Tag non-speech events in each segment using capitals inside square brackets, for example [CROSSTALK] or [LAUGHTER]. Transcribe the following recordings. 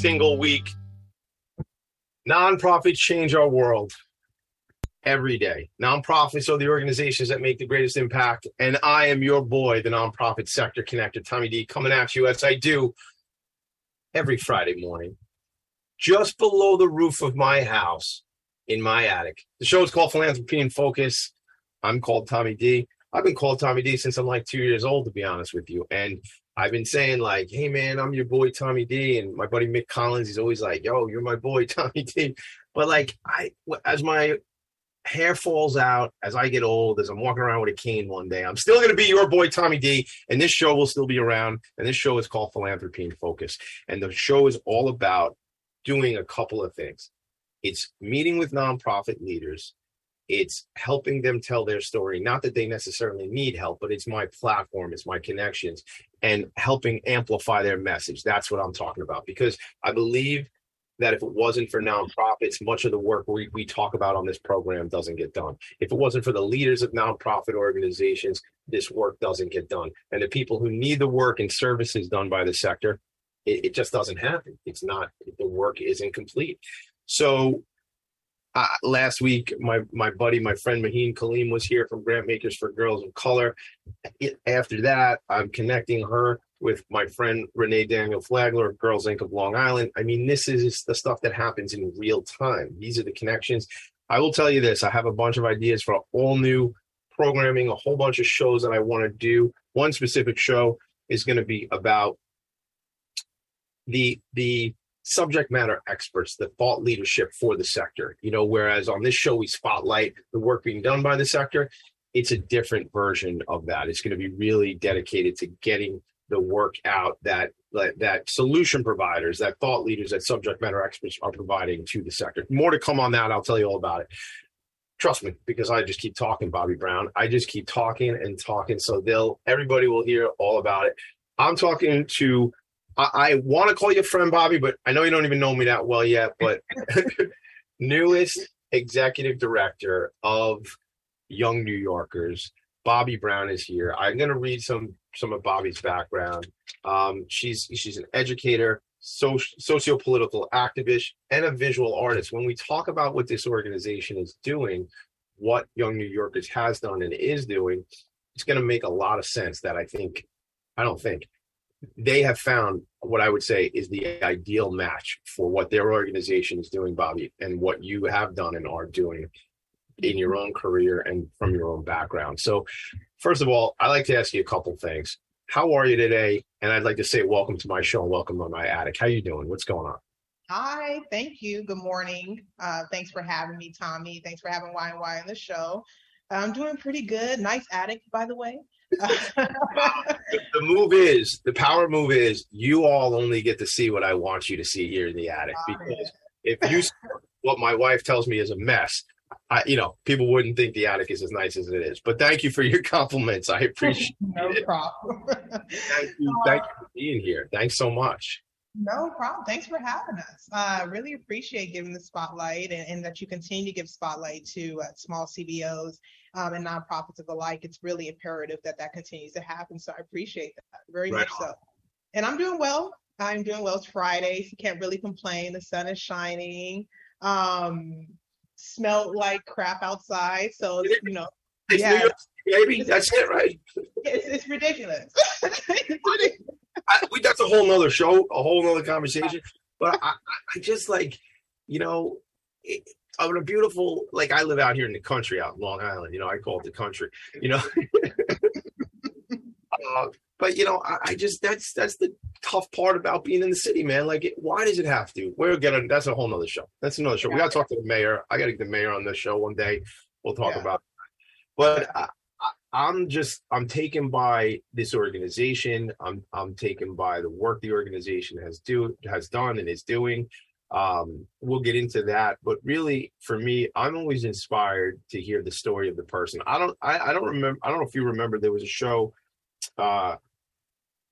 single week. Nonprofits change our world every day. Nonprofits are the organizations that make the greatest impact. And I am your boy, the nonprofit sector connector, Tommy D, coming at you as I do every Friday morning, just below the roof of my house in my attic. The show is called Philanthropy in Focus. I'm called Tommy D. I've been called Tommy D since I'm like two years old, to be honest with you. And I've been saying like, "Hey man, I'm your boy Tommy D," and my buddy Mick Collins, he's always like, "Yo, you're my boy [LAUGHS] Tommy D." But like, I as my hair falls out as I get old, as I'm walking around with a cane one day, I'm still going to be your boy Tommy D, and this show will still be around. And this show is called Philanthropy in Focus, and the show is all about doing a couple of things. It's meeting with nonprofit leaders it's helping them tell their story. Not that they necessarily need help but it's my platform it's my connections and helping amplify their message. That's what i'm talking about because i believe that if it wasn't for nonprofits much of the work we, we talk about on this program doesn't get done. If it wasn't for the leaders of nonprofit organizations this work doesn't get done. And the people who need the work and services done by the sector it, it just doesn't happen. It's not the work isn't complete. So uh, last week, my my buddy, my friend Maheen Kaleem was here from Grant Makers for Girls of Color. It, after that, I'm connecting her with my friend Renee Daniel Flagler of Girls Inc. of Long Island. I mean, this is the stuff that happens in real time. These are the connections. I will tell you this: I have a bunch of ideas for all new programming, a whole bunch of shows that I want to do. One specific show is going to be about the the subject matter experts, the thought leadership for the sector. You know, whereas on this show we spotlight the work being done by the sector, it's a different version of that. It's going to be really dedicated to getting the work out that that solution providers, that thought leaders, that subject matter experts are providing to the sector. More to come on that. I'll tell you all about it. Trust me, because I just keep talking, Bobby Brown. I just keep talking and talking, so they'll everybody will hear all about it. I'm talking to I, I want to call you friend Bobby, but I know you don't even know me that well yet. But [LAUGHS] newest executive director of Young New Yorkers, Bobby Brown is here. I'm going to read some some of Bobby's background. Um, she's she's an educator, socio socio-political activist, and a visual artist. When we talk about what this organization is doing, what Young New Yorkers has done and is doing, it's going to make a lot of sense. That I think, I don't think they have found what I would say is the ideal match for what their organization is doing, Bobby, and what you have done and are doing in your own career and from your own background. So, first of all, I like to ask you a couple things. How are you today? And I'd like to say welcome to my show and welcome to my attic. How you doing? What's going on? Hi, thank you. Good morning. Uh, thanks for having me, Tommy. Thanks for having Y and Y on the show. I'm doing pretty good. Nice attic, by the way the move is the power move is you all only get to see what I want you to see here in the attic because if you what my wife tells me is a mess, I, you know, people wouldn't think the attic is as nice as it is. But thank you for your [LAUGHS] compliments. I appreciate no it. problem. thank you. [LAUGHS] Thank you for being here. Thanks so much. No problem. Thanks for having us. I uh, really appreciate giving the spotlight and, and, that you continue to give spotlight to uh, small CBOs um, and nonprofits of the like. It's really imperative that that continues to happen. So I appreciate that very right much on. so. And I'm doing well. I'm doing well. It's Friday, so can't really complain. The sun is shining. Um, smelled like crap outside, so you know. It's yeah, baby. That's it, right? [LAUGHS] It's, it's ridiculous. [LAUGHS] I, we, that's a whole nother show, a whole nother conversation. But I, I just like, you know, it, on a beautiful, like I live out here in the country, out in Long Island. You know, I call it the country. You know, [LAUGHS] uh, but you know, I, I, just that's that's the tough part about being in the city, man. Like, it, why does it have to? We're gonna. That's a whole nother show. That's another show. We got to talk to the mayor. I got to get the mayor on this show one day. We'll talk yeah. about. It. But I, I'm just I'm taken by this organization. I'm I'm taken by the work the organization has do has done and is doing. Um, we'll get into that, but really, for me, I'm always inspired to hear the story of the person. I don't, I, I don't remember. I don't know if you remember. There was a show uh,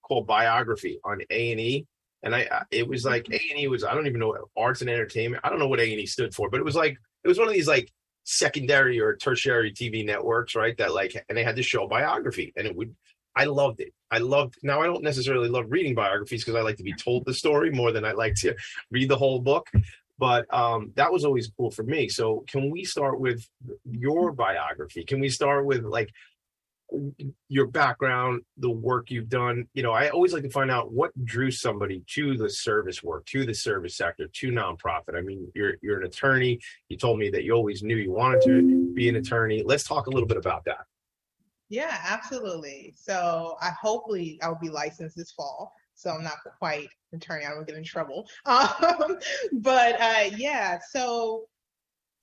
called Biography on A and E, and I, it was like A and E was. I don't even know arts and entertainment. I don't know what A and E stood for, but it was like it was one of these like secondary or tertiary TV networks, right? That like, and they had this show Biography, and it would. I loved it. I loved. Now I don't necessarily love reading biographies because I like to be told the story more than I like to [LAUGHS] read the whole book. But um, that was always cool for me. So can we start with your biography? Can we start with like your background, the work you've done. You know, I always like to find out what drew somebody to the service work, to the service sector, to nonprofit. I mean, you're you're an attorney. You told me that you always knew you wanted to be an attorney. Let's talk a little bit about that. Yeah, absolutely. So I hopefully I will be licensed this fall. So I'm not quite an attorney. I don't get in trouble. [LAUGHS] Um, but uh, yeah, so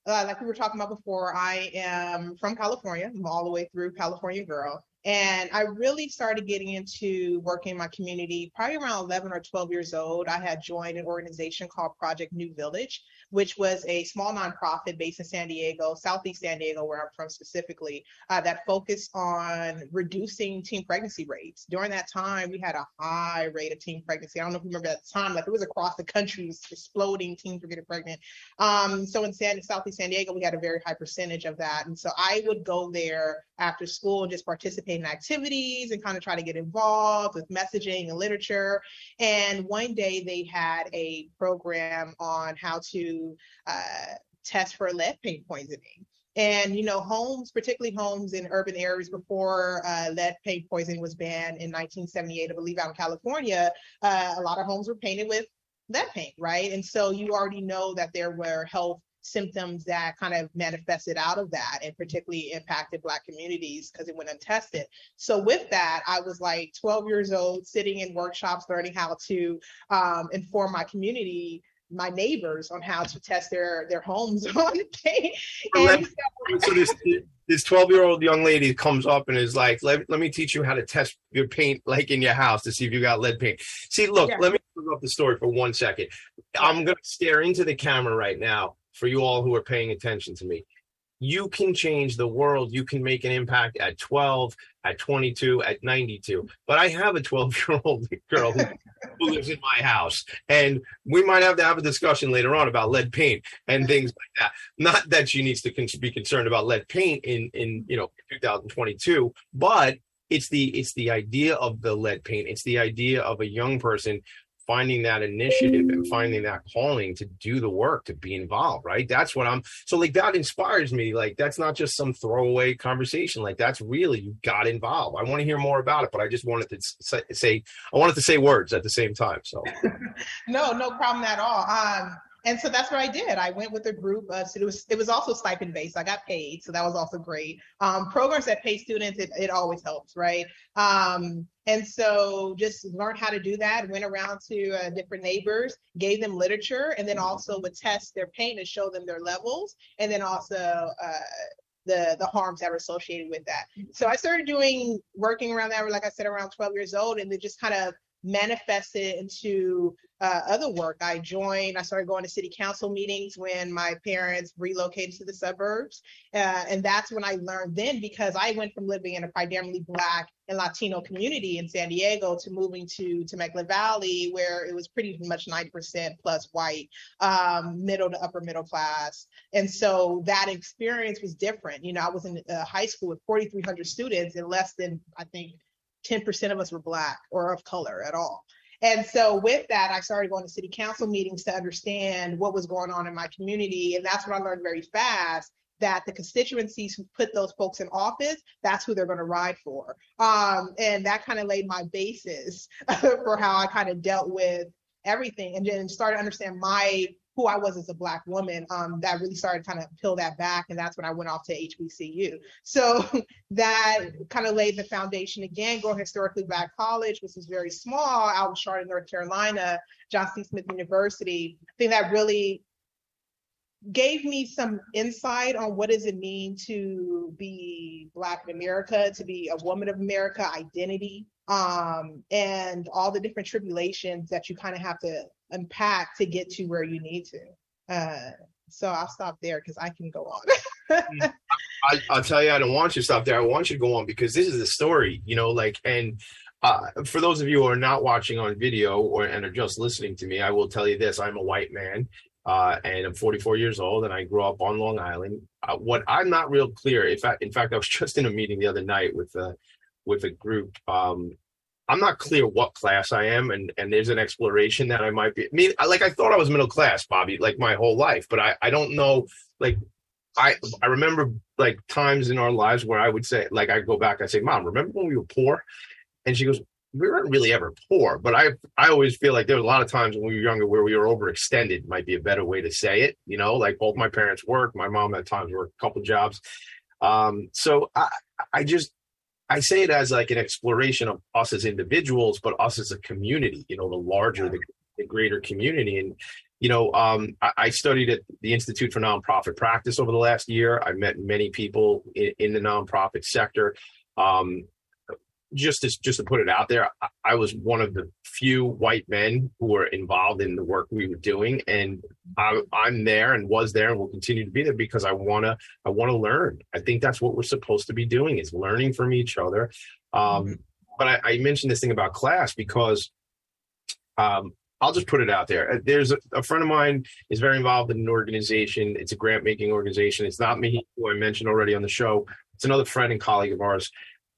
Uh, like we were talking about before, I am from California. I'm all the way through California girl. And I really started getting into working in my community probably around 11 or 12 years old. I had joined an organization called Project New Village, which was a small nonprofit based in San Diego, Southeast San Diego, where I'm from specifically, uh, that focused on reducing teen pregnancy rates. During that time, we had a high rate of teen pregnancy. I don't know if you remember that time, like it was across the country, it was exploding, teens were getting pregnant. Um, so in San, Southeast San Diego, we had a very high percentage of that. And so I would go there after school and just participate in activities and kind of try to get involved with messaging and literature. And one day they had a program on how to uh, test for lead paint poisoning. And you know, homes, particularly homes in urban areas before uh, lead paint poisoning was banned in 1978, I believe, out in California, uh, a lot of homes were painted with lead paint, right? And so you already know that there were health symptoms that kind of manifested out of that and particularly impacted Black communities because it went untested. So, with that, I was like 12 years old, sitting in workshops, learning how to um, inform my community my neighbors on how to test their their homes [LAUGHS] on paint. And so, so this this 12 year old young lady comes up and is like, let, let me teach you how to test your paint like in your house to see if you got lead paint. See, look, yeah. let me up the story for one second. I'm gonna stare into the camera right now for you all who are paying attention to me. You can change the world. You can make an impact at 12, at 22, at 92. But I have a 12 year old [LAUGHS] girl who, lives in my house, and we might have to have a discussion later on about lead paint and things like that. Not that she needs to be concerned about lead paint in in you know 2022, but it's the it's the idea of the lead paint. It's the idea of a young person finding that initiative and finding that calling to do the work to be involved right? That's what i'm so like that inspires me like that's not just some throwaway conversation like that's really you got involved. I want to hear more about it but i just wanted to say i wanted to say words at the same time so. [LAUGHS] No no problem at all. Um and so that's what I did. I went with a group of it was it was also stipend based. I got paid, so that was also great. Um, programs that pay students, it, it always helps, right? Um, and so just learned how to do that. Went around to uh, different neighbors, gave them literature, and then also would test their pain and show them their levels, and then also uh, the the harms that are associated with that. So I started doing working around that, like I said, around 12 years old, and then just kind of manifested into uh, other work. I joined, I started going to city council meetings when my parents relocated to the suburbs. Uh, and that's when I learned then because I went from living in a predominantly Black and Latino community in San Diego to moving to Temecula Valley, where it was pretty much 90% plus white, um, middle to upper middle class. And so that experience was different. You know, I was in uh, high school with 4,300 students and less than, I think, 10% of us were Black or of color at all. And so with that, I started going to city council meetings to understand what was going on in my community. And that's what I learned very fast that the constituencies who put those folks in office, that's who they're going to ride for. Um, and that kind of laid my basis [LAUGHS] for how I kind of dealt with everything and then started to understand my who I was as a black woman, um, that really started kind of peel that back. And that's when I went off to HBCU. So [LAUGHS] that kind of laid the foundation again, going historically black college, which is very small out in Charlotte, North Carolina, Johnson C. Smith University. I think that really gave me some insight on what does it mean to be black in america to be a woman of america identity um, and all the different tribulations that you kind of have to unpack to get to where you need to. Uh, so I'll stop there because I can go on. [LAUGHS] I, will tell you, I don't want you to stop there. I want you to go on because this is the story, you know, like, and uh, for those of you who are not watching on video or and are just listening to me, I will tell you this: I'm a white man, uh, and I'm 44 years old, and I grew up on Long Island. Uh, what I'm not real clear, in fact, in fact, I was [LAUGHS] just in a meeting the other night with a with a group. Um, I'm not clear what class I am, and and there's an exploration that I might be. I mean, like I thought I was middle class, Bobby, like my whole life, but I I don't know. Like I I remember like times in our lives where I would say, like I go back, I say, Mom, remember when we were poor? And she goes, we weren't really ever poor, but I I always feel like there was a lot of times when we were younger where we were overextended. Might be a better way to say it. You know, like both my parents worked. My mom at times worked a couple jobs. Um, so I I just I say it as like an exploration of us as individuals, but us as a community, you know, the larger, the, the greater community. And, you know, um, I, I, studied at the Institute for Nonprofit Practice over the last year. I met many people in, in the nonprofit sector. Um, just to just to put it out there, I, I was one of the few white men who were involved in the work we were doing, and I, am there and was there and will continue to be there because I wanna I want to learn. I think that's what we're supposed to be doing is learning from each other. Um, mm-hmm. But I, I, mentioned this thing about class because um, I'll just put it out there. There's a, a, friend of mine is very involved in an organization. It's a grant making organization. It's not me who I mentioned already on the show. It's another friend and colleague of ours,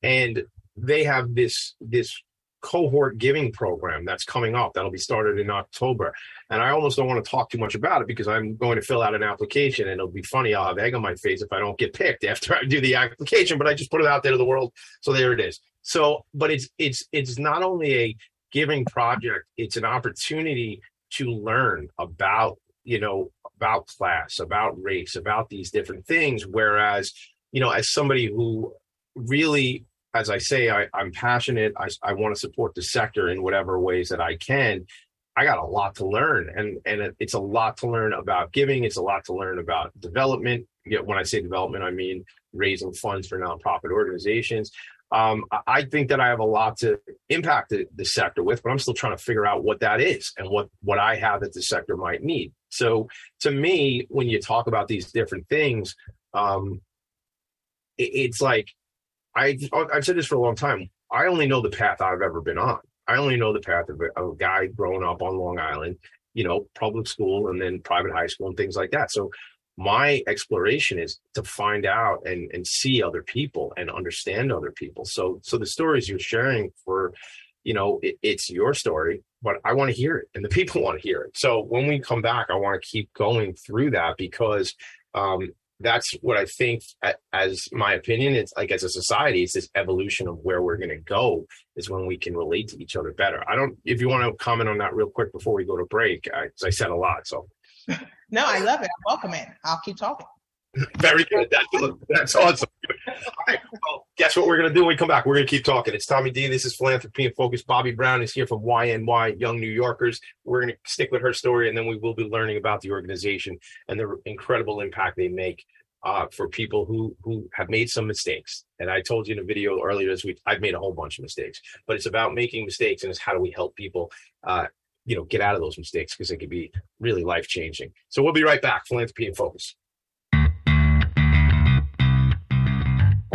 and they have this this cohort giving program that's coming up that'll be started in October. And I almost don't want to talk too much about it because I'm going to fill out an application and it'll be funny. I'll have egg on my face if I don't get picked [LAUGHS] after I do the application, but I just put it out there to the world. So there it is. So, but it's, it's, it's not only a giving project, it's an opportunity to learn about, you know, about class, about race, about these different things. Whereas, you know, as somebody who really as I say, I, am passionate. I, I want to support the sector in whatever ways that I can. I got a lot to learn, and and it's a lot to learn about giving. It's a lot to learn about development. Yet when I say development, I mean raising funds for nonprofit organizations. Um, I think that I have a lot to impact the, the, sector with, but I'm still trying to figure out what that is and what what I have that the sector might need. So, to me, when you talk about these different things, um, it, it's like I I've said this for a long time. I only know the path I've ever been on. I only know the path of a, of a guy growing up on Long Island, you know, public school and then private high school and things like that. So my exploration is to find out and and see other people and understand other people. So so the stories you're sharing for, you know, it, it's your story, but I want to hear it and the [LAUGHS] people want to hear it. So when we come back, I want to keep going through that because um, that's what I think, as my opinion, it's like as a society, it's this evolution of where we're going to go is when we can relate to each other better. I don't, if you want to comment on that real quick before we go to break, I, I said a lot. So, [LAUGHS] no, I love it. I welcome it. I'll keep talking. [LAUGHS] Very good. That's, that's awesome. [LAUGHS] Right. Guess what we're going to do when we come back? We're going to keep talking. It's Tommy D. This is Philanthropy in Focus. Bobby Brown is here from YNY, Young New Yorkers. We're going to stick with her story, and then we will be learning about the organization and the incredible impact they make uh, for people who who have made some mistakes. And I told you in a video earlier this week, I've made a whole bunch of mistakes, but it's about making mistakes and it's how do we help people, uh, you know, get out of those mistakes because it could be really life changing. So we'll be right back. Philanthropy in Focus.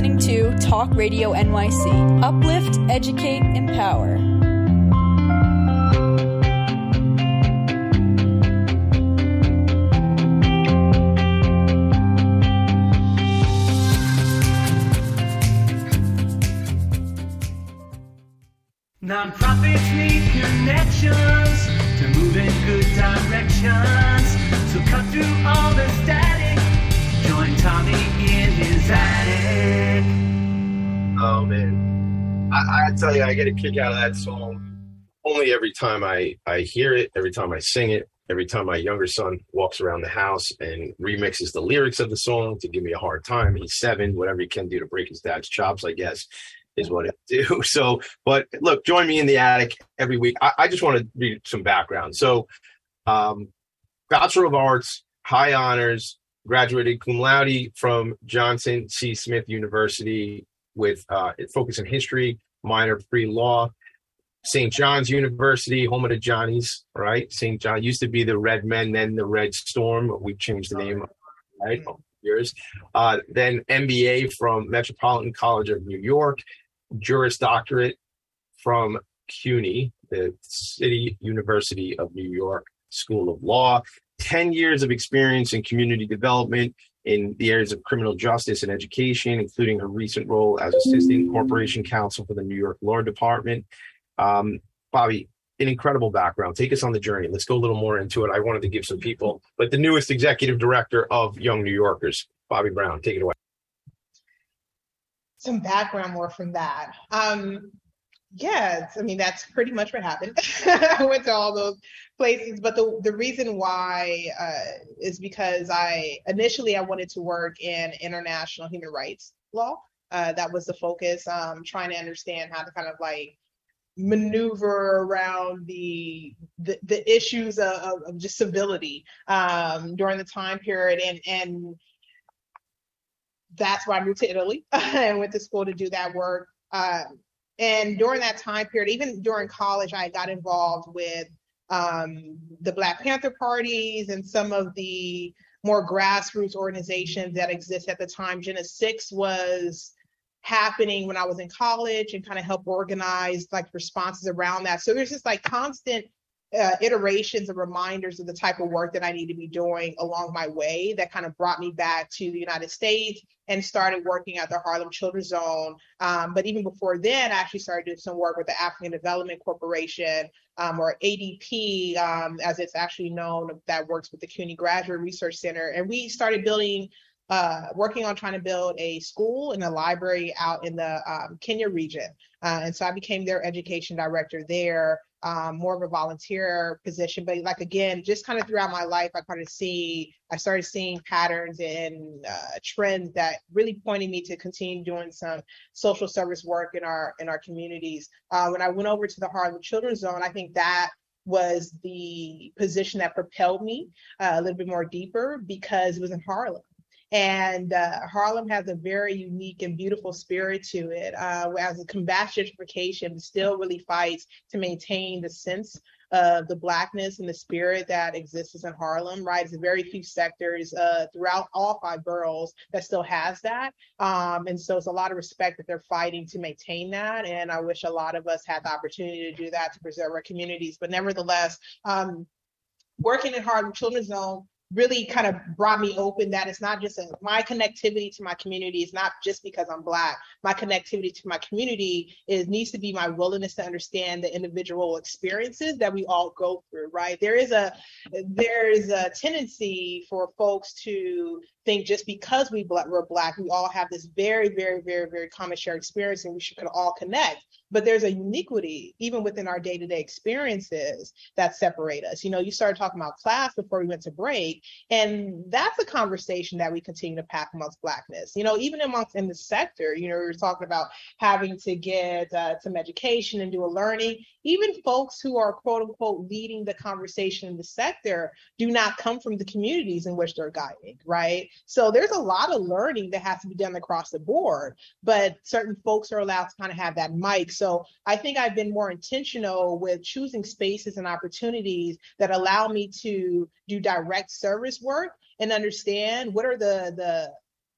to Talk Radio NYC. Uplift, educate, empower. Nonprofits need connections to move in good directions. So cut through all I, I tell you, I get a kick out of that song only every time I I hear it, every time I sing it, every time my younger son walks around the house and remixes the lyrics of the song to give me a hard time. He's seven, whatever he can do to break his dad's chops, I guess, is what I do. [LAUGHS] So, but look, join me in the attic every week. I, I just want to read some background. So, um, Bachelor of Arts, high honors, graduated cum laude from Johnson C. Smith University with uh, focus in history, minor pre law. St. John's University, home of the Johnnies, right? St. John used to be the Red Men, then the Red Storm. We've changed the name, right? Years. Uh, then MBA from Metropolitan College of New York, Juris Doctorate from CUNY, the City University of New York School of Law. 10 years of experience in community development in the areas of criminal justice and education, including her recent role as assistant corporation counsel for the New York Law Department. Um, Bobby, an incredible background. Take us on the journey. Let's go a little more into it. I wanted to give some people, but the newest executive director of Young New Yorkers, Bobby Brown, take it away. Some background more from that. Um, yes, I mean that's pretty much what happened. [LAUGHS] I went to all those places, but the the reason why uh, is because I initially I wanted to work in international human rights law. Uh, that was the focus. Um, trying to understand how to kind of like maneuver around the the, the issues of, of just civility um, during the time period and and that's why I moved to Italy [LAUGHS] and went to school to do that work. Um, and during that time period, even during college, I got involved with um, the Black Panther parties and some of the more grassroots organizations that exist at the time. Jena 6 was happening when I was in college and kind of help organize like responses around that. So there's just like constant uh, iterations and reminders of the type of work that I need to be doing along my way that kind of brought me back to the United States and started working at the Harlem Children's Zone. Um, but even before then, I actually started doing some work with the African Development Corporation um, or ADP, um, as it's actually known, that works with the CUNY Graduate Research Center. And we started building uh, working on trying to build a school and a library out in the um, Kenya region. Uh, and so I became their education director there, um, more of a volunteer position. But like, again, just kind of throughout my life, I kind of see, I started seeing patterns and uh, trends that really pointed me to continue doing some social service work in our, in our communities. Uh, when I went over to the Harlem Children's Zone, I think that was the position that propelled me uh, a little bit more deeper because it was in Harlem. And uh, Harlem has a very unique and beautiful spirit to it. Uh, as a combats gentrification, still really fights to maintain the sense of the blackness and the spirit that exists in Harlem, right? It's very few sectors uh, throughout all five boroughs that still has that. Um, and so it's a lot of respect that they're fighting to maintain that. And I wish a lot of us had the opportunity to do that to preserve our communities. But nevertheless, um, working in Harlem Children's Zone really kind of brought me open that it's not just a, my connectivity to my community is not just because I'm black. My connectivity to my community is needs to be my willingness to understand the individual experiences that we all go through, right? There is a there is a tendency for folks to think just because we black, we're black, we all have this very, very, very, very common shared experience and we should all connect. But there's a uniquity even within our day-to-day experiences that separate us. You know, you started talking about class before we went to break, and that's a conversation that we continue to pack amongst blackness. You know, even amongst in the sector, you know, we are talking about having to get uh, some education and do a learning. Even folks who are quote unquote leading the conversation in the sector do not come from the communities in which they're guiding, right? So there's a lot of learning that has to be done across the board, but certain folks are allowed to kind of have that mic. So I think I've been more intentional with choosing spaces and opportunities that allow me to do direct service work and understand what are the the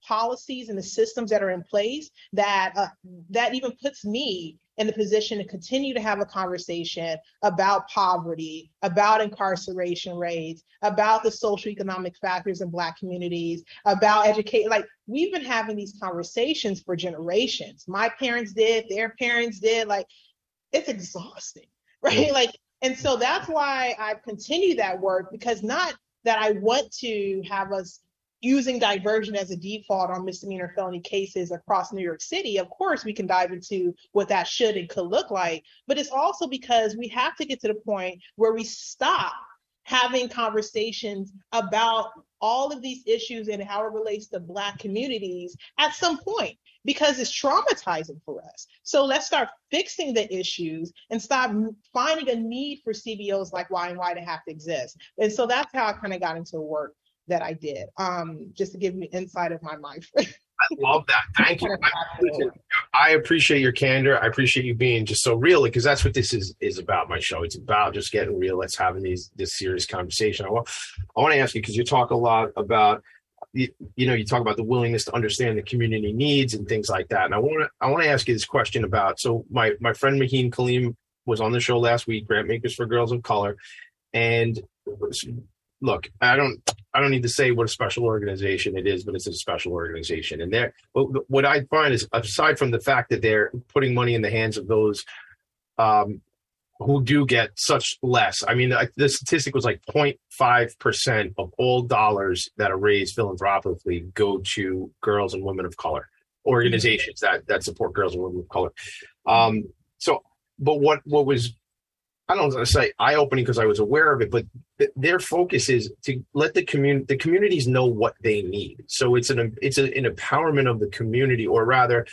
policies and the systems that are in place that uh, that even puts me in the position to continue to have a conversation about poverty, about incarceration rates, about the social economic factors in Black communities, about educate. Like we've been having these conversations for generations. My parents did, their parents did. Like it's exhausting, [LAUGHS] right? Like, and so that's why I've continued that work because not that I want to have us using diversion as a default on misdemeanor felony cases across New York City, of course, we can dive into what that should and could look like. But it's also because we have to get to the point where we stop having conversations about all of these issues and how it relates to Black communities at some point because it's traumatizing for us. So let's start fixing the issues and stop finding a need for CBOs like Y and Y to have to exist. And so that's how I kind of got into work that I did, um, just to give you insight of my life. [LAUGHS] I love that. Thank you. I, appreciate your candor. I appreciate you being just so real because that's what this is is about. My show. It's about just getting real. Let's having these this serious conversation. I want I want to ask you because you talk a lot about you, you know you talk about the willingness to understand the community needs and things like that. And I want to I want to ask you this question about so my my friend Maheen Kaleem was on the show last week, Grant Makers for Girls of Color, and look, I don't I don't need to say what a special organization it is, but it's a special organization. And there, what I find is, aside from the fact that they're putting money in the hands of those um, who do get such less. I mean, the statistic was like 0.5 percent of all dollars that are raised philanthropically go to girls and women of color organizations that that support girls and women of color. Um, so, but what what was I don't want to say eye opening because I was aware of it, but th- their focus is to let the community the communities know what they need. So it's an it's a, an empowerment of the community, or rather,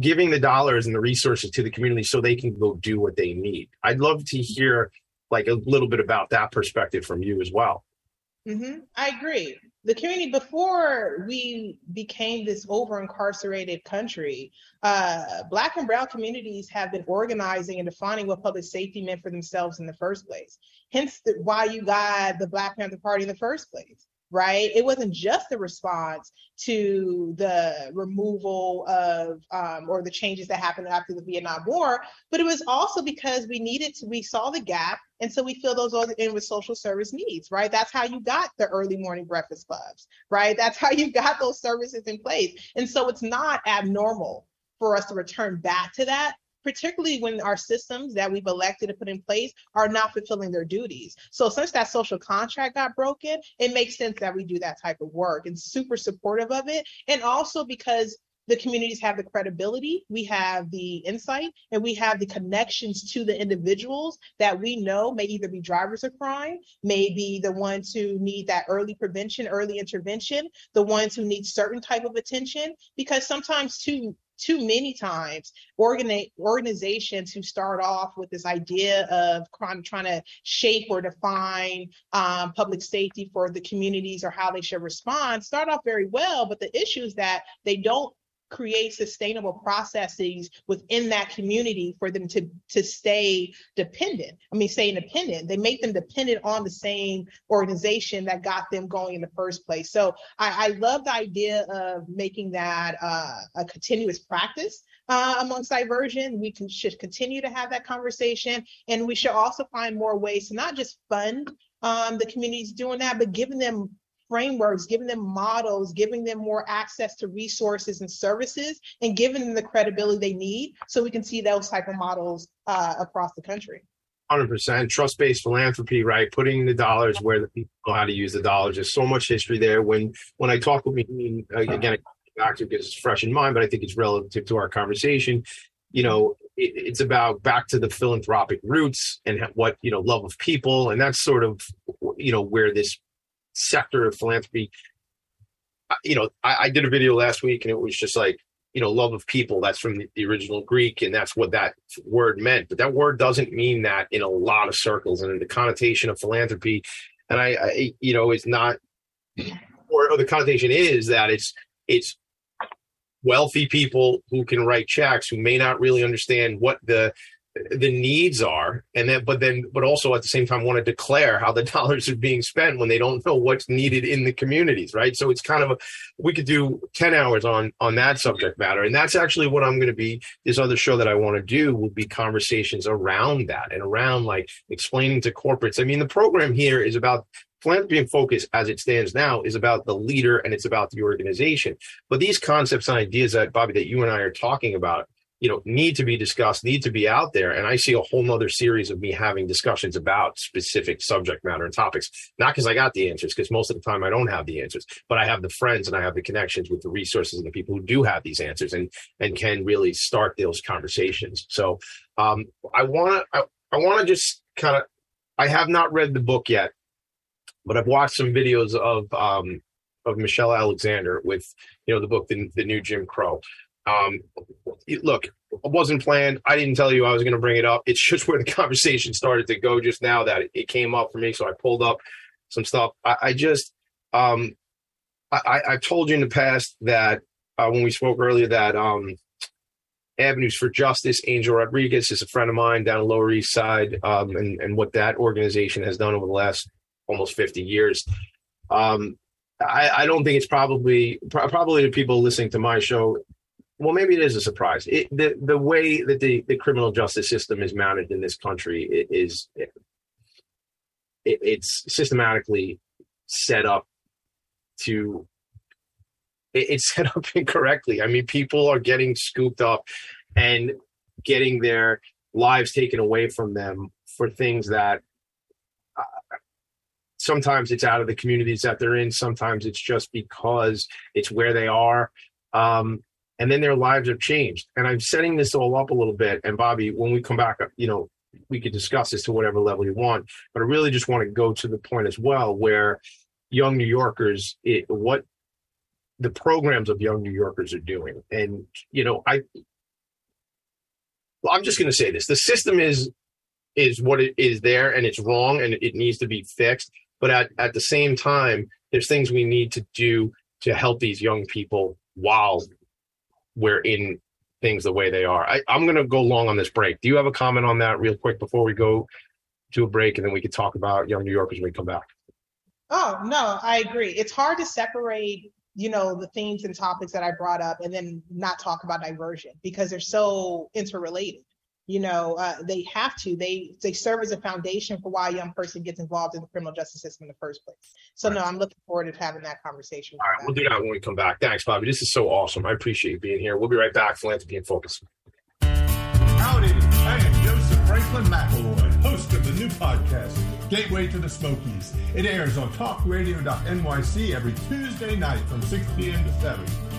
giving the dollars and the resources to the community so they can go do what they need. I'd love to hear like a little bit about that perspective from you as well. Mm-hmm. I agree the community before we became this over incarcerated country uh, black and brown communities have been organizing and defining what public safety meant for themselves in the first place. Hence the, why you got the black panther party in the first place right? It wasn't just the response to the removal of um, or the changes that happened after the Vietnam War, but it was also because we needed to, we saw the gap. And so we fill those in with social service needs, right? That's how you got the early morning breakfast clubs, right? That's how you got those services in place. And so it's not abnormal for us to return back to that particularly when our systems that we've elected to put in place are not fulfilling their duties. So since that social contract got broken, it makes sense that we do that type of work and super supportive of it. And also because the communities have the credibility, we have the insight, and we have the connections to the individuals that we know may either be drivers of crime, may be the ones who need that early prevention, early intervention, the ones who need certain type of attention, because sometimes too too many times organi- organizations who start off with this idea of trying, to shape or define um, public safety for the communities or how they should respond start off very well but the issue is that they don't create sustainable processes within that community for them to to stay dependent. I mean, stay independent. They make them dependent on the same organization that got them going in the first place. So I, I love the idea of making that uh, a continuous practice. Uh, amongst diversion, we can, should continue to have that conversation, and we should also find more ways to not just fund um, the communities doing that, but giving them frameworks, giving them models, giving them more access to resources and services, and giving them the credibility they need so we can see those type of models uh, across the country. 100% trust-based philanthropy right? Putting the dollars where the people know how to use the dollars. There's so much history there. When when i talk with me again back to it's fresh in mind but i think it's relative to our conversation. You know it, it's about back to the philanthropic roots and what you know love of people and that's sort of you know where this sector of philanthropy. You know, I, I, did a video last week and it was just like, you know, love of people. That's from the, the, original Greek, and that's what that word meant. But that word doesn't mean that in a lot of circles, and in the connotation of philanthropy, and I, I you know, is not, or, or the connotation is that it's it's wealthy people who can write checks who may not really understand what the the needs are and that but then but also at the same time want to declare how the [LAUGHS] dollars are being spent when they don't know what's needed in the communities right? So it's kind of a we could do 10 hours on on that subject matter and that's actually what i'm going to be this other show that i want to do will be conversations around that and around like explaining to corporates. I mean the program here is about philanthropy and focus as it stands now is about the leader and it's about the organization. But these concepts and ideas that bobby that you and i are talking about you know need to be discussed need to be out there. And i see a whole nother series of me having discussions about specific subject matter and topics not because i got the answers because most of the time i don't have the answers but i have the friends and i have the connections with the resources and the people who do have these answers and and can really start those conversations. So um i want to I, I want to just kind of i have not read the book yet but i've watched some videos of um of michelle alexander with you know the book the, the new jim crow um, look, it wasn't planned. I didn't tell you I was going to bring it up. It's [LAUGHS] just where the conversation started to go just now that it, came up for me. So I pulled up some stuff. I, I just, um, I, I've told you in the past that uh, when we spoke earlier that um, Avenues for Justice, Angel Rodriguez is a friend of mine down the Lower East Side, um, and, and what that organization has done over the last almost 50 years. Um, I, I, don't think it's probably probably the people listening to my show well, maybe it is a surprise. It, the the way that the, the criminal justice system is managed in this country is it, it's systematically set up to it, it's [LAUGHS] set up incorrectly. I mean, people are getting scooped up and getting their lives taken away from them for things that uh, sometimes it's out of the communities that they're in. Sometimes it's just because it's where they are. Um, and then their lives have changed. And I'm setting this all up a little bit. And Bobby, when we come back, up, you know, we could discuss this to whatever level you want. But I really just want to go to the point as well where young New Yorkers, it, what the programs of young New Yorkers are doing. And, you know, I, well, I'm just going to say this: the system is is what it is there, and it's wrong, and it needs to be fixed. But at at the same time, there's things we need to do to help these young people while we're in things the way they are. I, I'm going to go long on this break. Do you have a comment on that, real quick, before we go to a break, and then we can talk about young New Yorkers when we come back? Oh no, I agree. It's hard to separate, you know, the themes and topics that I brought up, and then not talk about diversion because they're so interrelated you know uh, they have to. They they serve as a foundation for why a young person gets involved in the criminal justice system in the first place. So right. no i'm looking forward to having that conversation. All right we'll do that when we come back. Thanks bobby. This is so awesome. I appreciate you being here. We'll be right back. Philanthropy in focus. Howdy i am joseph franklin mcelroy host of the new podcast gateway to the smokies. It airs on talkradio.nyc every tuesday night from 6 p.m to 7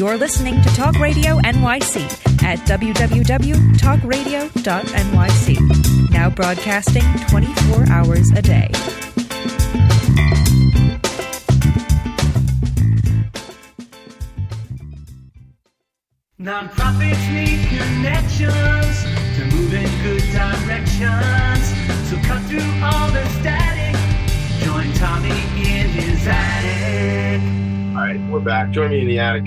You're listening to Talk Radio NYC at www.talkradio.nyc. Now broadcasting 24 hours a day. Nonprofits need connections to move in good directions. So cut through all the static. Join Tommy in his attic. All right, we're back. Join me in the attic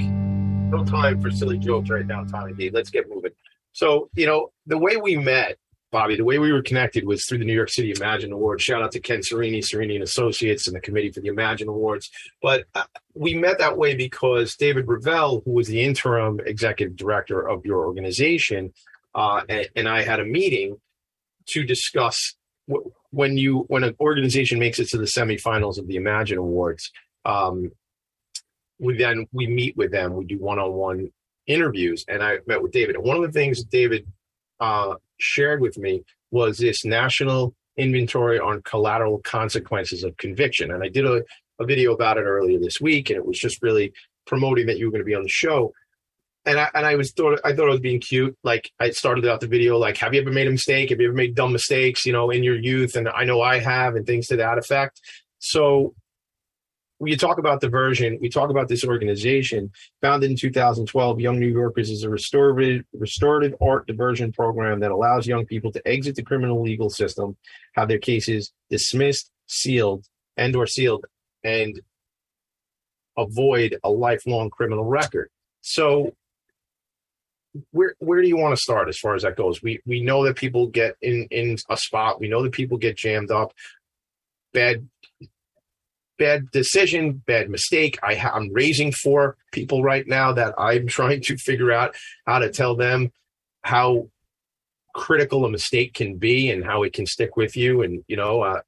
No time for silly jokes right now, Tommy D. Let's get moving. So, you know, the way we met, Bobby, the way we were connected was through the New York City Imagine Awards. Shout out to Ken Cerini, Cerini and Associates, and the committee for the Imagine Awards. But uh, we met that way because David Ravel, who was the interim executive director of your organization, uh, and, and I had a meeting to discuss wh- when you when an organization makes it to the semifinals of the Imagine Awards. Um, we then we meet with them. We do one-on-one interviews, and I met with David. And one of the things David uh, shared with me was this national inventory on collateral consequences of conviction. And I did a, a video about it earlier this week, and it was just really promoting that you were going to be on the show. And I and I was thought I thought I was being cute. Like I started out the video like, "Have you ever made a mistake? Have you ever made dumb mistakes? You know, in your youth?" And I know I have, and things to that effect. So when you talk about diversion, we talk about this organization founded in 2012. Young New Yorkers is a restorative, restorative art diversion program that allows young people to exit the criminal legal system, have their cases dismissed, sealed, and or sealed, and avoid a lifelong criminal record. So where where do you want to start as far as that goes? We we know that people get in in a spot. We know that people get jammed up. Bad bad decision, bad mistake. I ha- I'm raising four people right now that I'm [LAUGHS] trying to figure out how to tell them how critical a mistake can be and how it can stick with you. And you know, uh,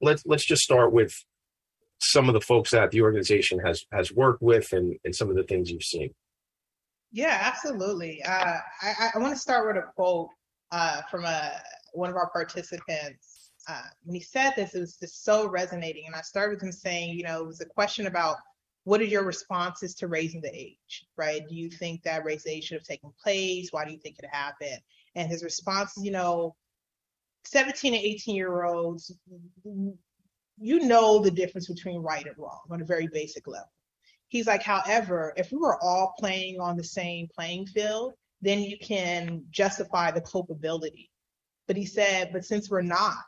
let's let's just start with some of the folks that the organization has has worked with and and some of the things you've seen. Yeah, absolutely. Uh, I, I want to start with a quote uh, from a, one of our participants. Uh, when he said this, it was just so resonating. And I started with him saying, you know, it was a question about what are your responses to raising the age, right? Do you think that raise the age should have taken place? Why do you think it happened? And his response is, you know, 17 and 18 year olds, you know the difference between right and wrong on a very basic level. He's like, however, if we were all playing on the same playing field, then you can justify the culpability. But he said, but since we're not,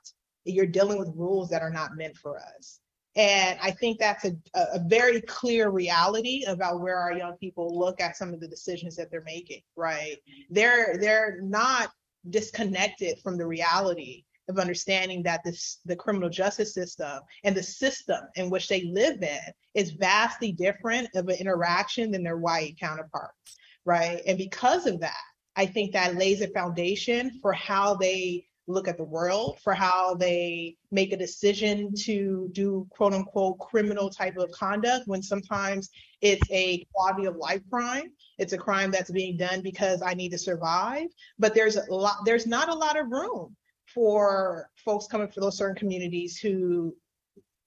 you're dealing with rules that are not meant for us. And I think that's a, a very clear reality about where our young people look at some of the decisions that they're making, right? They're they're not disconnected from the reality of understanding that this the criminal justice system and the system in which they live in is vastly different of an interaction than their white counterparts right and because of that i think that lays a foundation for how they look at the world for how they make a decision to do quote unquote criminal type of conduct when sometimes it's a quality of life crime. It's a crime that's being done because i need to survive. But there's a lot there's not a lot of room for folks coming from those certain communities who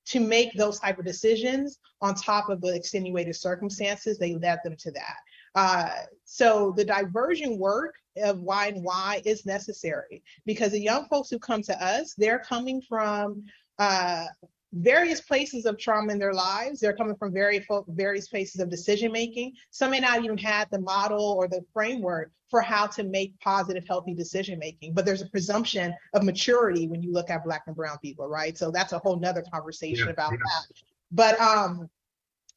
to make those type of decisions on top of the extenuated circumstances they led them to that. Uh, so the diversion work of why and why is necessary because the young folks who come to us they're coming from uh, various places of trauma in their lives. They're coming from very various places of decision making. Some may not even have the model or the framework for how to make positive, healthy decision making. But there's a presumption of maturity when you look at Black and Brown people, right? So that's a whole nother conversation yeah, about yeah. that. But um,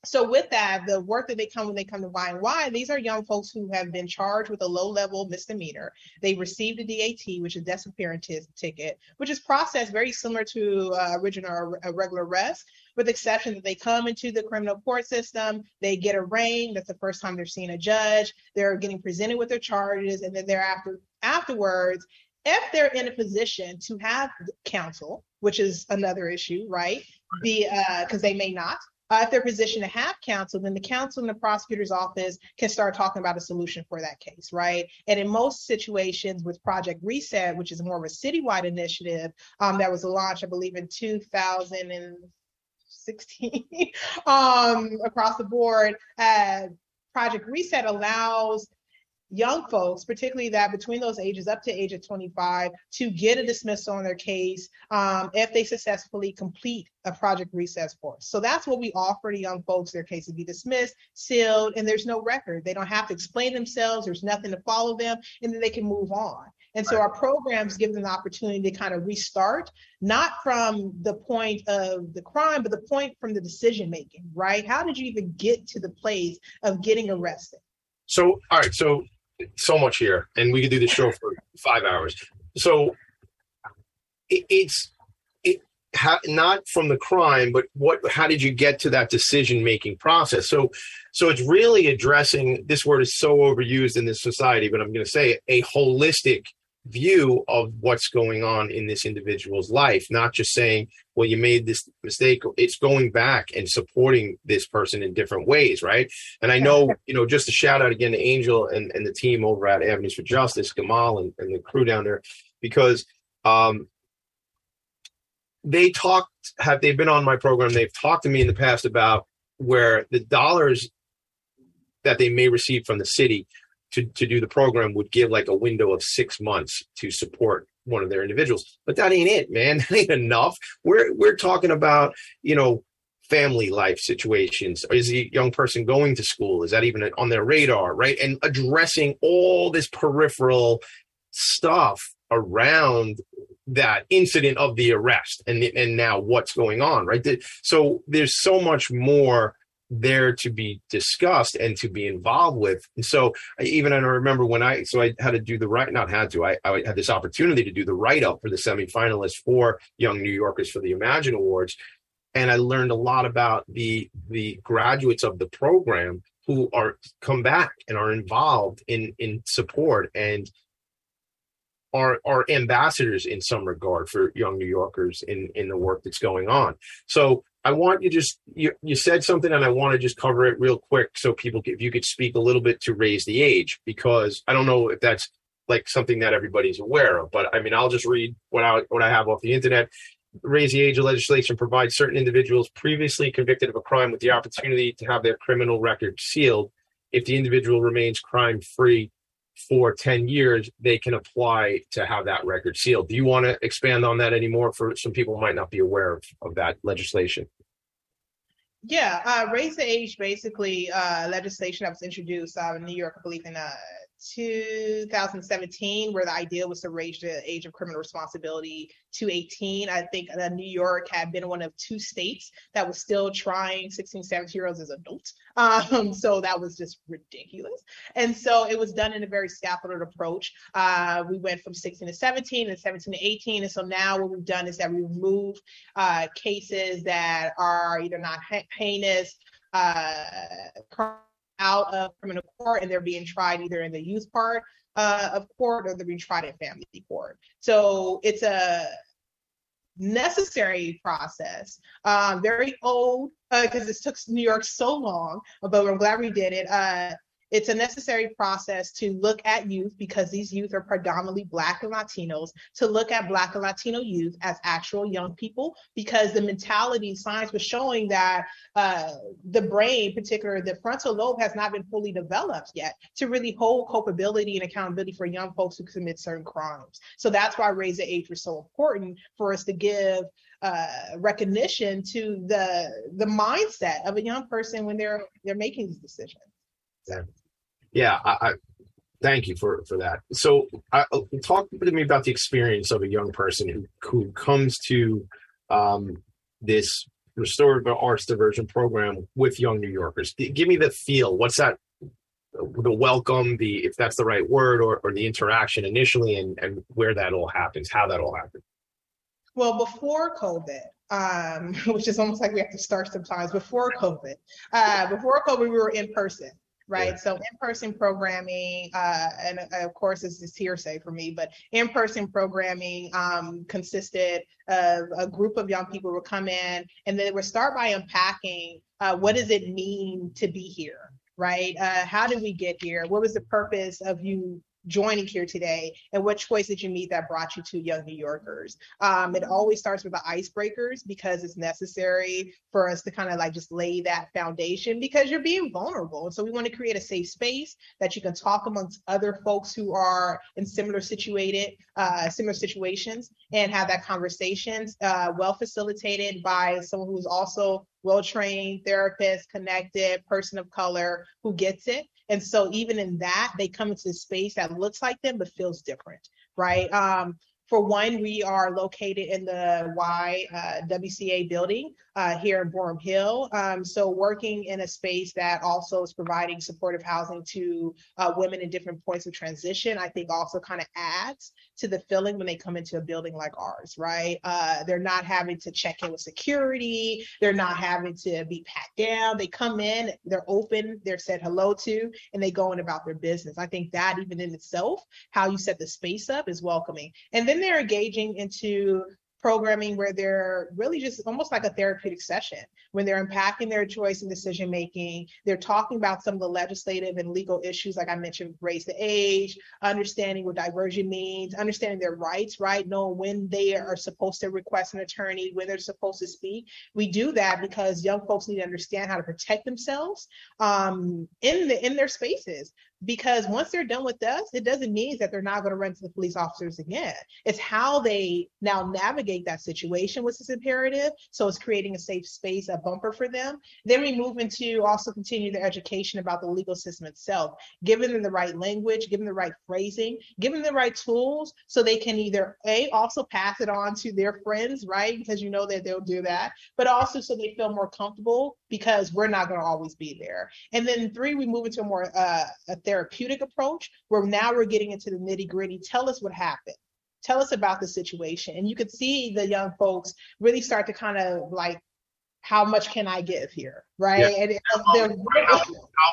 so with that, the work that they come when they come to Y&Y, these are young folks who have been charged with a low-level misdemeanor. They received a DAT, which is a desk appearance ticket, which is processed very similar to uh, original a regular arrest, with the exception that they come into the criminal court system, they get arraigned. That's the first time they're seeing a judge. They're getting presented with their charges, and then thereafter, afterwards, if they're in a position to have counsel, which is another issue, right? Be because uh, they may not, uh, if they're positioned to have counsel, then the counsel in the prosecutor's office can start talking about a solution for that case, right? And in most situations with Project Reset, which is more of a citywide initiative um, that was launched, I believe, in 2016 [LAUGHS] um, across the board, uh, Project Reset allows young folks, particularly that between those ages up to age of 25, to get a dismissal on their case um, if they successfully complete a Project Reset course. So that's what we offer to young folks. Their case to be dismissed, sealed, and there's no record. They don't have to explain themselves. There's nothing to follow them, and then they can move on. And so our programs give them the opportunity to kind of restart, not from the point of the crime, but the point from the decision making, right? How did you even get to the place of getting arrested? So, all right, so so much here, and we could do the show for five hours. So, it, it's it ha, not from the crime, but what? How did you get to that decision making process? So, so it's really addressing. This word is so overused in this society, but I'm going to say it, a holistic view of what's going on in this individual's life, not just saying, well, you made this mistake. It's going back and supporting this person in different ways, right? And I know, you know, just a shout out again to Angel and, and the team over at Avenues for Justice, Gamal and, and the crew down there, because um, they talked, have they've been on my program? They've talked to me in the past about where the dollars that they may receive from the city to, to do the program would give like a window of six months to support one of their individuals. But that ain't it, man. [LAUGHS] That ain't enough. We're we're talking about, you know, family life situations. Is a young person going to school? Is that even on their radar, right? And addressing all this peripheral stuff around that incident of the arrest and and now what's going on, right? So there's so much more there to be discussed and to be involved with. And so I, even I remember when I so I had to do the right not had to I, I had this opportunity to do the write up for the semifinalists for Young New Yorkers for the Imagine Awards, and I learned a lot about the the graduates of the program who are come back and are involved in in support and are are ambassadors in some regard for young New Yorkers in in the work that's going on. So I want you just you you said something and I want to just cover it real quick so people if you could speak a little bit to raise the age because I don't know if that's like something that everybody's aware of but I mean I'll just read what I what I have off the internet. Raise the age of legislation provides certain individuals previously convicted of a crime with the opportunity to have their criminal record sealed. If the individual remains crime free for 10 years, they can apply to have that record sealed. Do you want to expand on that anymore for some people might not be aware of, of that legislation? Yeah, uh, the age basically uh, legislation that was introduced uh, in New York, I believe in uh, 2017, where the idea was to raise the age of criminal responsibility to 18. I think uh, New York had been one of two states that was still trying 16, 17 year olds as adults. [LAUGHS] Um, so that was just ridiculous. And so it was done in a very scaffolded approach. Uh, we went from 16 to 17 and 17 to 18. And so now what we've done is that we remove uh, cases that are either not heinous, uh, out of criminal court and they're being tried either in the youth part uh, of court or they're being tried in family court. So it's a necessary process, um, very old because uh, it took New York so long, but I'm glad we did it. Uh, it's a necessary process to look at youth because these youth are predominantly Black and Latinos, to look at Black and Latino youth as actual young people because the mentality science was showing that uh, the brain, particularly the frontal lobe, has not been fully developed yet to really hold culpability and accountability for young folks who commit certain crimes. So that's why raise the age was so important for us to give uh, recognition to the the mindset of a young person when they're they're making these decisions. Yeah, I, I thank you for for that. So, I, talk to me about the experience of a young person who who comes to um, this restorative arts diversion program with young New Yorkers. Give me the feel. What's that? The welcome, the if that's the right word, or, or the interaction initially, and and where that all happens, how that all happens. Well, before COVID, um, [LAUGHS] which is almost like we have to start sometimes. Before COVID, uh, before COVID, we were in person right? Yeah. So in-person programming, uh, and uh, of course this is hearsay for me, but in-person programming um, consisted of a group of young people would come in and they would start by unpacking uh, what does it mean to be here, right? Uh, how did we get here? What was the purpose of you joining here today and what choice did you meet that brought you to Young New Yorkers? Um, it always starts with the icebreakers because it's necessary for us to kind of like just lay that foundation because you're being vulnerable. So we want to create a safe space that you can talk amongst other folks who are in similar situated, uh, similar situations and have that conversations uh, well facilitated by someone who's also well-trained therapist, connected, person of color who gets it. And so even in that, they come into a space that looks like them but feels different, right? Um, for one, we are located in the YWCA uh, building uh, here in Boerum Hill. Um, so working in a space that also is providing supportive housing to uh, women in different points of transition, I think also kind of adds to the feeling when they come into a building like ours, right? Uh, they're not having to check in with security. They're not having to be pat down. They come in, they're open, they're said hello to, and they go in about their business. I think that even in itself, how you set the space up is welcoming. And then they're engaging into programming where they're really just almost like a therapeutic session when they're unpacking their choice and decision making they're talking about some of the legislative and legal issues like i mentioned raise the age understanding what diversion means understanding their rights right? Knowing when they are supposed to request an attorney when they're supposed to speak. We do that because young folks need to understand how to protect themselves um, in the in their spaces because once they're done with us, it doesn't mean that they're not going to run to the police officers again. It's how they now navigate that situation, which is imperative. So it's creating a safe space, a bumper for them. Then we move into also continue their education about the legal system itself, giving them the right language, giving them the right phrasing, giving them the right tools so they can either A, also pass it on to their friends, right? Because you know that they'll do that, but also so they feel more comfortable because we're not going to always be there. And then three, we move into a more uh, a therapeutic approach where now we're getting into the nitty gritty. Tell us what happened. Tell us about the situation. And you could see the young folks really start to kind of like, how much can I give here? Right. Yeah. And how, how,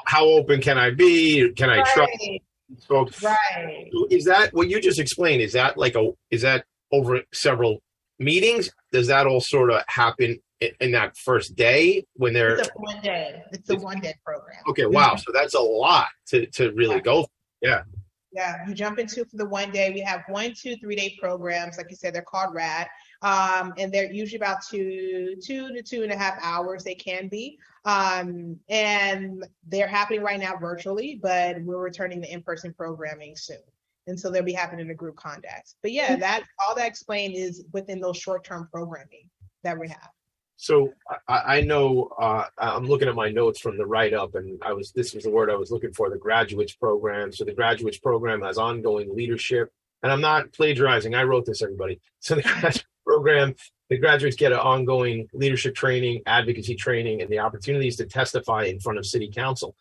how, open can I be? Can I right. trust folks? Right. Is that what you just explained? Is that like a, is that over several meetings? Does that all sort of happen in that first day when they're it's a one day. It's a one day program. Okay wow so that's a lot to to really yeah. go yeah. Yeah you jump into for the one day we have one two three day programs like you said they're called rad um, and they're usually about two two to two and a half hours they can be um, and they're happening right now virtually but we're returning the in-person programming soon and so they'll be happening in a group context. But yeah that all that explained is within those short-term programming that we have so I, I know uh, I'm looking at my notes from the write up, and I was this was the word I was looking for the graduates program. So the graduates program has ongoing leadership, and I'm not plagiarizing. I wrote this, everybody. [LAUGHS] So the graduate program, the graduates get an ongoing leadership training, advocacy training, and the opportunities to testify in front of city council.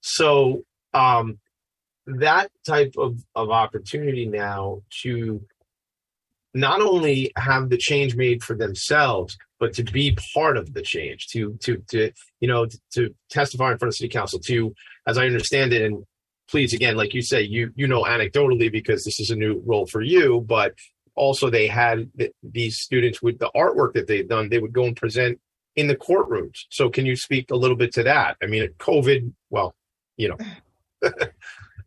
So um, that type of, of opportunity now to not only have the change made for themselves, but to be part of the change, to to to you know to, to testify in front of city council, to as I understand it, and please again, like you say, you you know anecdotally because this is a new role for you, but also they had th- these students with the artwork that they've done, they would go and present in the courtrooms. So can you speak a little bit to that? I mean, COVID, well, you know. [LAUGHS]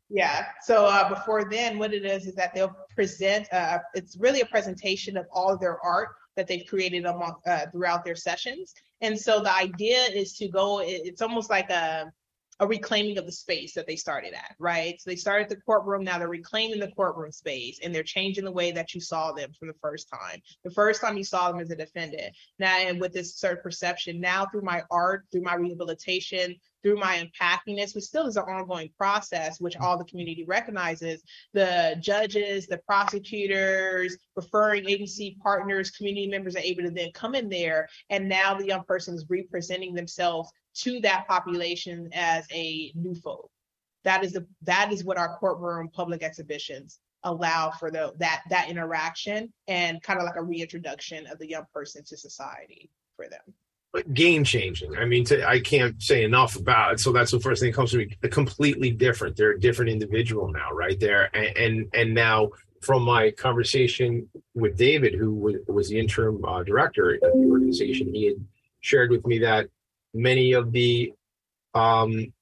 Yeah. So uh, before then, what it is is that they'll present. Uh, it's really a presentation of all of their art that they've created among, uh, throughout their sessions. And so the idea is to go, it's almost like a, a reclaiming of the space that they started at, right? So they started the courtroom, now they're reclaiming the courtroom space and they're changing the way that you saw them from the first time. The first time you saw them as a defendant. Now, and with this certain perception, now through my art, through my rehabilitation, through my unpacking this, which still is an ongoing process, which mm-hmm. all the community recognizes. The judges, the prosecutors, referring agency partners, community members are able to then come in there, and now the young person is representing themselves to that population as a new folk. That is the that is what our courtroom public exhibitions allow for the that that interaction and kind of like a reintroduction of the young person to society for them game changing. I mean, to, I can't say enough about it. So that's the first thing that comes to me. Completely different. They're a different individual now, right there. And and, and now from my conversation with David, who was, was the interim uh, director of the organization, he had shared with me that many of the um,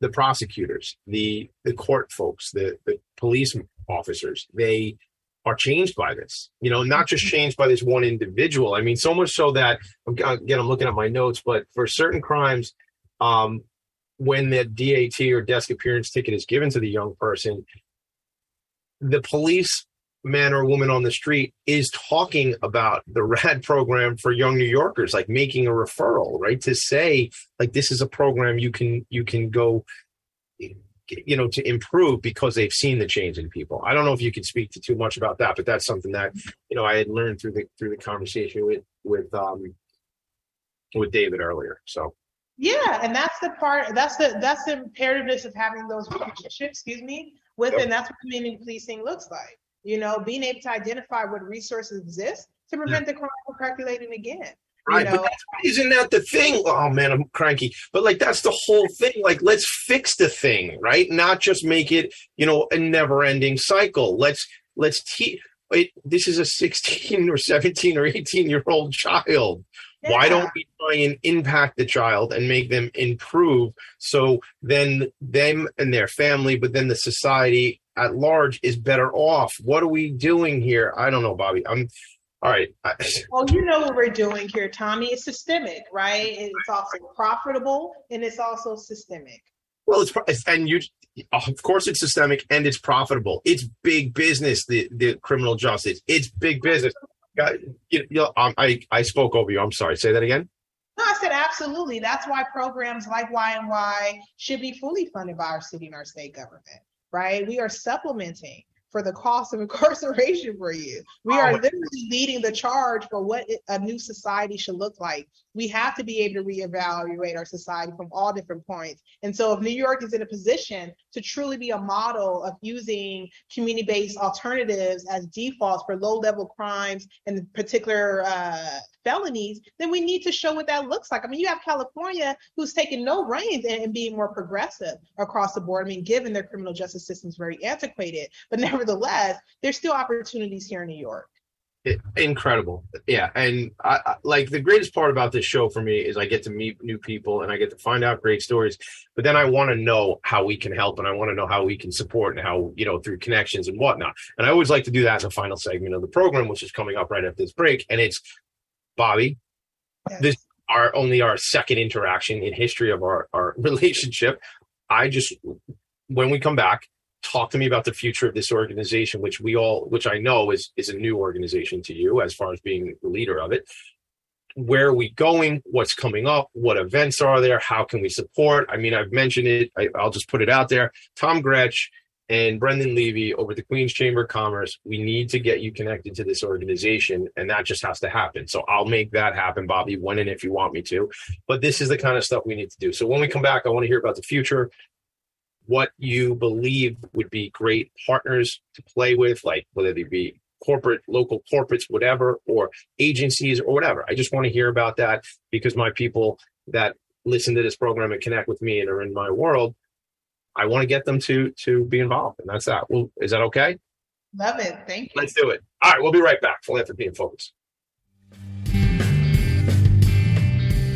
the prosecutors, the the court folks, the the police officers, they are changed by this. You know, not just changed by this one individual. I mean, so much so that again, I'm looking at my notes, but for certain crimes, um, when the DAT or desk appearance ticket is given to the young person, the police man or woman on the street is talking about the [LAUGHS] rad program for young new yorkers like making a referral right to say like this is a program you can you can go you know to improve because they've seen the change in people i don't know if you can speak to too much about that but that's something that you know i had learned through the through the conversation with with um with david earlier so yeah and that's the part that's the that's the imperativeness of having those relationships excuse me with yep. and that's what community policing looks like you know, being able to identify what resources exist to prevent yeah. the crime from percolating again. Right, you know? but isn't that the thing? Oh man, I'm cranky. But like that's the whole thing. Like let's fix the thing, right? Not just make it, you know, a never-ending cycle. Let's let's teach. This is a 16 or 17 or 18 year old child. Yeah. Why don't we try and impact the child and make them improve so then them and their family, but then the society at large is better off. What are we doing here? I don't know, Bobby. I'm all right. [LAUGHS] well, you know what we're doing here, Tommy. It's systemic, right? It's also profitable and it's also systemic. Well, it's and you, of course, it's systemic and it's profitable. It's big business. The the criminal justice. It's big business. You know, um, I I spoke over you. I'm sorry. Say that again. No, I said absolutely. That's why programs like Y&Y should be fully funded by our city and our state government right? We are supplementing for the cost of incarceration for you. We are literally leading the charge for what a new society should look like. We have to be able to reevaluate our society from all different points. And so, if New York is in a position to truly be a model of using community based alternatives as defaults for low level crimes and particular uh, felonies, then we need to show what that looks like. I mean, you have California who's taking no reins and, and being more progressive across the board. I mean, given their criminal justice system is very antiquated, but [LAUGHS] nevertheless, there's still opportunities here in New York. It, incredible yeah and I, I, like the greatest part about this show for me is i get to meet new people and i get to find out great stories but then i want to know how we can help and i want to know how we can support and how you know through connections and whatnot and i always like to do that in the final segment of the program which is coming up right after this break and it's Bobby. Yes. This are only our second interaction in history of our, our [LAUGHS] relationship. I just when we come back, talk to me about the future of this organization, which we all which I know is is a new organization to you as far as being the leader of it. Where are we going? What's coming up? What events are there? How can we support? I mean, I've mentioned it. I, will just put it out there. Tom Grech and Brendan Levy over the Queens Chamber of Commerce. We need to get you connected to this organization, and that just has to happen. So I'll make that happen, Bobby, when and if you want me to. But this is the kind of stuff we need to do. So when we come back, I want to hear about the future, what you believe would be great partners to play with, like whether they be corporate, local corporates, whatever, or agencies or whatever. I just want to hear about that because my people that listen to this program and connect with me and are in my world I want to get them to to be involved, and that's that. Well, is that okay? Love it. Thank you. Let's do it. All right, we'll be right back. Philanthropy in Focus.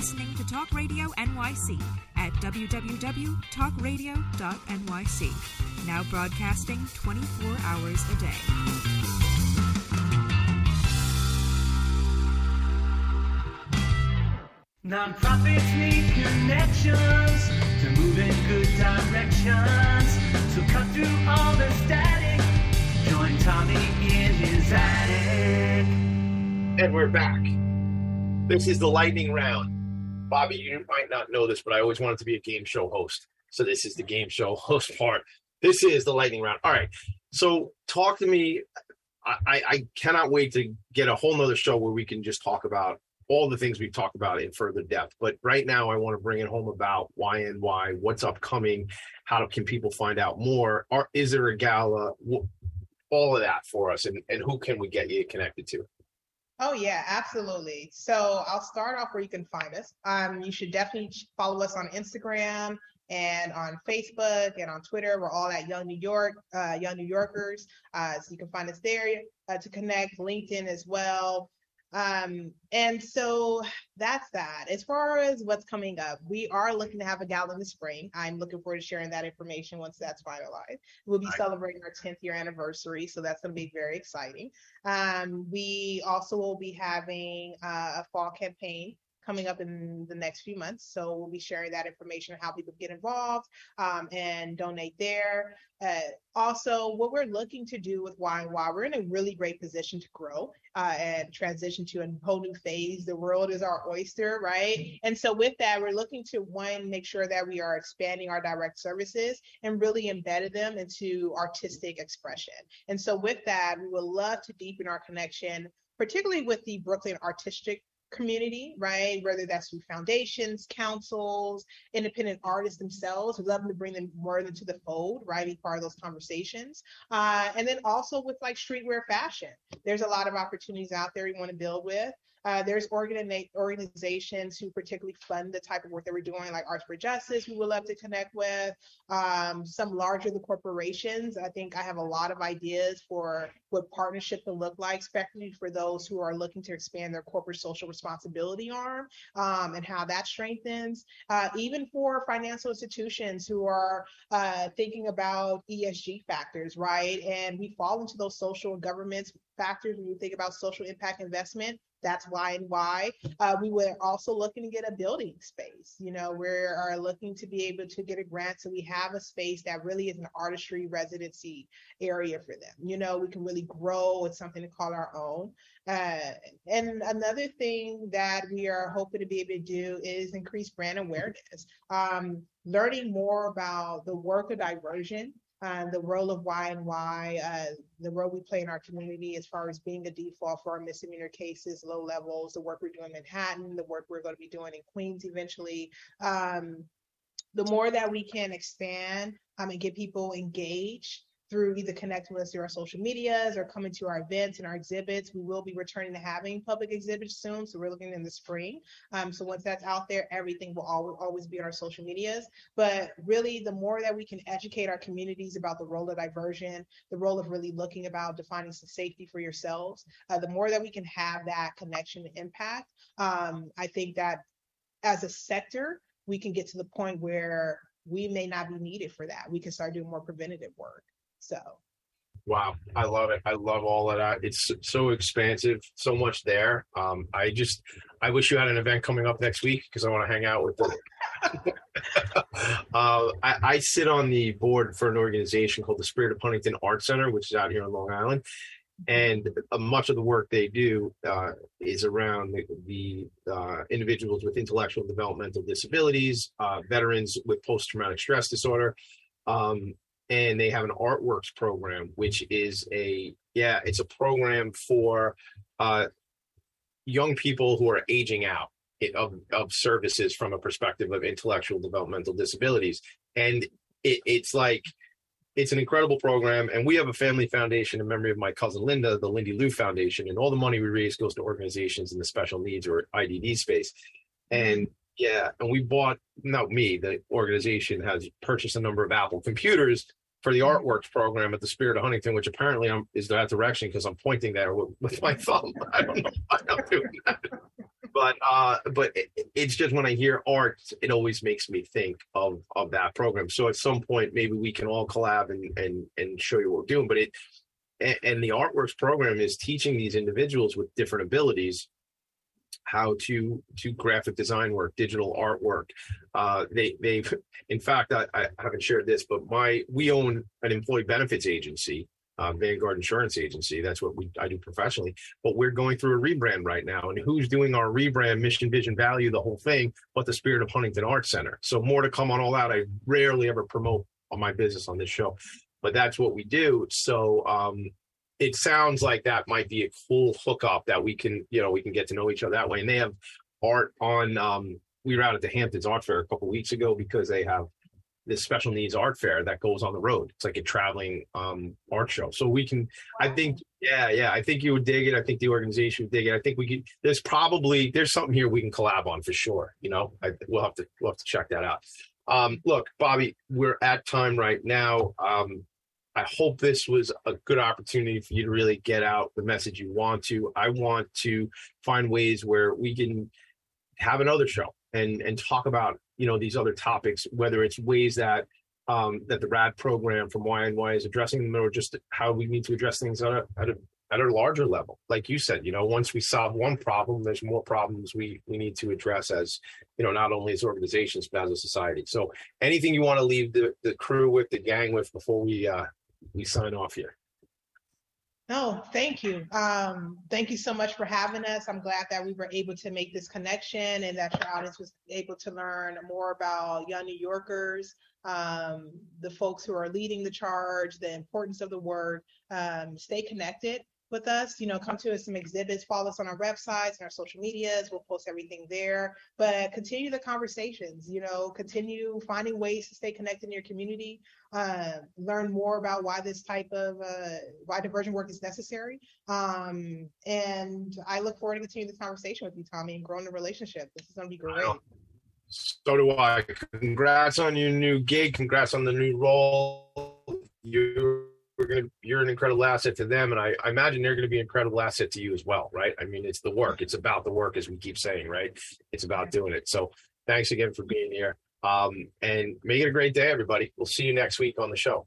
listening to Talk Radio NYC at www.talkradio.nyc. Now broadcasting 24 hours a day. Nonprofits need connections to move in good directions. So cut through all the static. Join Tommy in his attic. And we're back. This is the lightning round. Bobby, you might not know this, but I always wanted to be a game show host. So this is the game show [LAUGHS] host part. This is the lightning round. All right. So talk to me. I, I, cannot wait to get a whole nother show where we can just talk about all the things we've talked about in further depth. But right now, I want to bring it home about Y and Y, what's upcoming, how can people find out more? Or is there a gala? All of that for us, and, and who can we get you connected to? Oh yeah, absolutely. So I'll start off where you can find us. Um, you should definitely follow us on Instagram and on Facebook and on Twitter. We're all at Young New York, uh, Young New Yorkers. Uh, so you can find us there uh, to connect. LinkedIn as well. Um, and so that's that. As far as what's coming up, we are looking to have a gala in the spring. I'm looking forward to sharing that information once that's finalized. We'll be celebrating our 10th year anniversary, so that's going to be very exciting. Um, we also will be having uh, a fall campaign coming up in the next few months. So we'll be sharing that information on how people get involved um, and donate there. Uh, also, what we're looking to do with Y and Y, we're in a really great position to grow uh, and transition to a whole new phase. The world is our oyster, right? And so with that, we're looking to one, make sure that we are expanding our direct services and really embedded them into artistic expression. And so with that, we would love to deepen our connection particularly with the Brooklyn artistic community, right? Whether that's through foundations, councils, independent artists themselves. We'd love to bring them more into the fold, right? Be part of those conversations. Uh, and then also with like streetwear fashion, there's a lot of opportunities out there we want to build with. Uh, there's organi- organizations who particularly fund the type of work that we're doing, like Arts for Justice, we would love to connect with. Um, some larger the corporations. I think I have a lot of ideas for what partnership can look like, especially for those who are looking to expand their corporate social responsibility arm um, and how that strengthens. Uh, even for financial institutions who are uh, thinking about ESG factors, right? And we fall into those social governance factors when you think about social impact investment that's Y and Y. Uh, we were also looking to get a building space you know we are looking to be able to get a grant so we have a space that really is an artistry residency area for them. You know we can really grow with something to call our own. Uh, and another thing that we are hoping to be able to do is increase brand awareness. Um, learning more about the work of diversion uh, the role of Y and Y, uh, the role we play in our community as far as being a default for our misdemeanor cases, low levels, the work we're doing in Manhattan, the work we're going to be doing in Queens eventually. Um, the more that we can expand um, and get people engaged through either connecting with us through our social medias or coming to our events and our exhibits. We will be returning to having public exhibits soon, so we're looking in the spring. Um, so once that's out there, everything will always, always be on our social medias. But really, the more that we can educate our communities about the role of diversion, the role of really looking about defining some safety for yourselves, uh, the more that we can have that connection and impact, um, I think that as a sector, we can get to the point where we may not be needed for that. We can start doing more preventative work. So Wow, I love it. I love all of that. It's so expansive, so much there. Um, I just, I wish you had an event coming up next week because I want to hang out with them. [LAUGHS] uh, I, I sit on the board for an organization called the Spirit of Huntington Art Center, which is out here on Long Island. And uh, much of the work they do uh, is around the, the uh, individuals with intellectual developmental disabilities, uh, veterans with post traumatic stress disorder. Um, and they have an artworks program which is a yeah it's a program for uh, young people who are aging out of, of services from a perspective of intellectual developmental disabilities. And it, it's like it's an incredible program and we have a family foundation in memory of my cousin linda the lindy lou foundation and all the money we raise goes to organizations in the special needs or idd space. And yeah and we bought not me the organization has purchased a number of apple computers for the artworks program at the Spirit of Huntington, which apparently I'm, is that direction because I'm pointing there with, with my thumb. [LAUGHS] I don't know why I'm doing that. But uh, but it, it's just when I hear art, it always makes me think of of that program. So at some point, maybe we can all collab and and and show you what we're doing. But it and, and the artworks program is teaching these individuals with different abilities how to to graphic design work, digital artwork. Uh, they they've in fact I, I haven't shared this, but my we own an employee benefits agency, uh, Vanguard Insurance Agency. That's what we I do professionally. But we're going through a rebrand right now, and who's doing our rebrand? Mission, vision, value, the whole thing. But the Spirit of Huntington Art Center. So more to come on all that. I rarely ever promote on my business on this show, but that's what we do. So um, it sounds like that might be a cool hookup that we can, you know, we can get to know each other that way. And they have art on. Um, we were out at the Hamptons Art Fair a couple weeks ago because they have this special needs art fair that goes on the road. It's like a traveling um, art show. So we can, I think, yeah, yeah, I think you would dig it. I think the organization would dig it. I think we could. There's probably there's something here we can collab on for sure. You know, I, we'll have to we'll have to check that out. Um, look, Bobby, we're at time right now. Um, I hope this was a good opportunity for you to really get out the message you want to. I want to find ways where we can have another show and and talk about you know these other topics, whether it's ways that um, that the RAD program from YNY is addressing them, or just how we need to address things at a, at a at a larger level. Like you said, you know, once we solve one problem, there's more problems we we need to address as you know, not only as organizations but as a society. So, anything you want to leave the the crew with, the gang with, before we uh, we sign off here. No, thank you. Um, thank you so much for having us. I'm glad that we were able to make this connection and that your audience was able to learn more about young New Yorkers, um, the folks who are leading the charge, the importance of the word. Um, stay connected with us. You know, come to us some exhibits, follow us on our websites and our social medias. We'll post everything there. But continue the conversations. You know, continue finding ways to stay connected in your community. Uh, learn more about why this type of uh, why diversion work is necessary. Um, and I look forward to continuing the conversation with you, Tommy, and growing the relationship. This is going to be great. So do I. Congrats on your new gig. Congrats on the new role. You're gonna you're an incredible asset to them, and I, I imagine they're going to be an incredible asset to you as well, right? I mean, it's the work. It's about the work, as we keep saying, right? It's about doing it. So thanks again for being here. Um, and make it a great day, everybody. We'll see you next week on the show.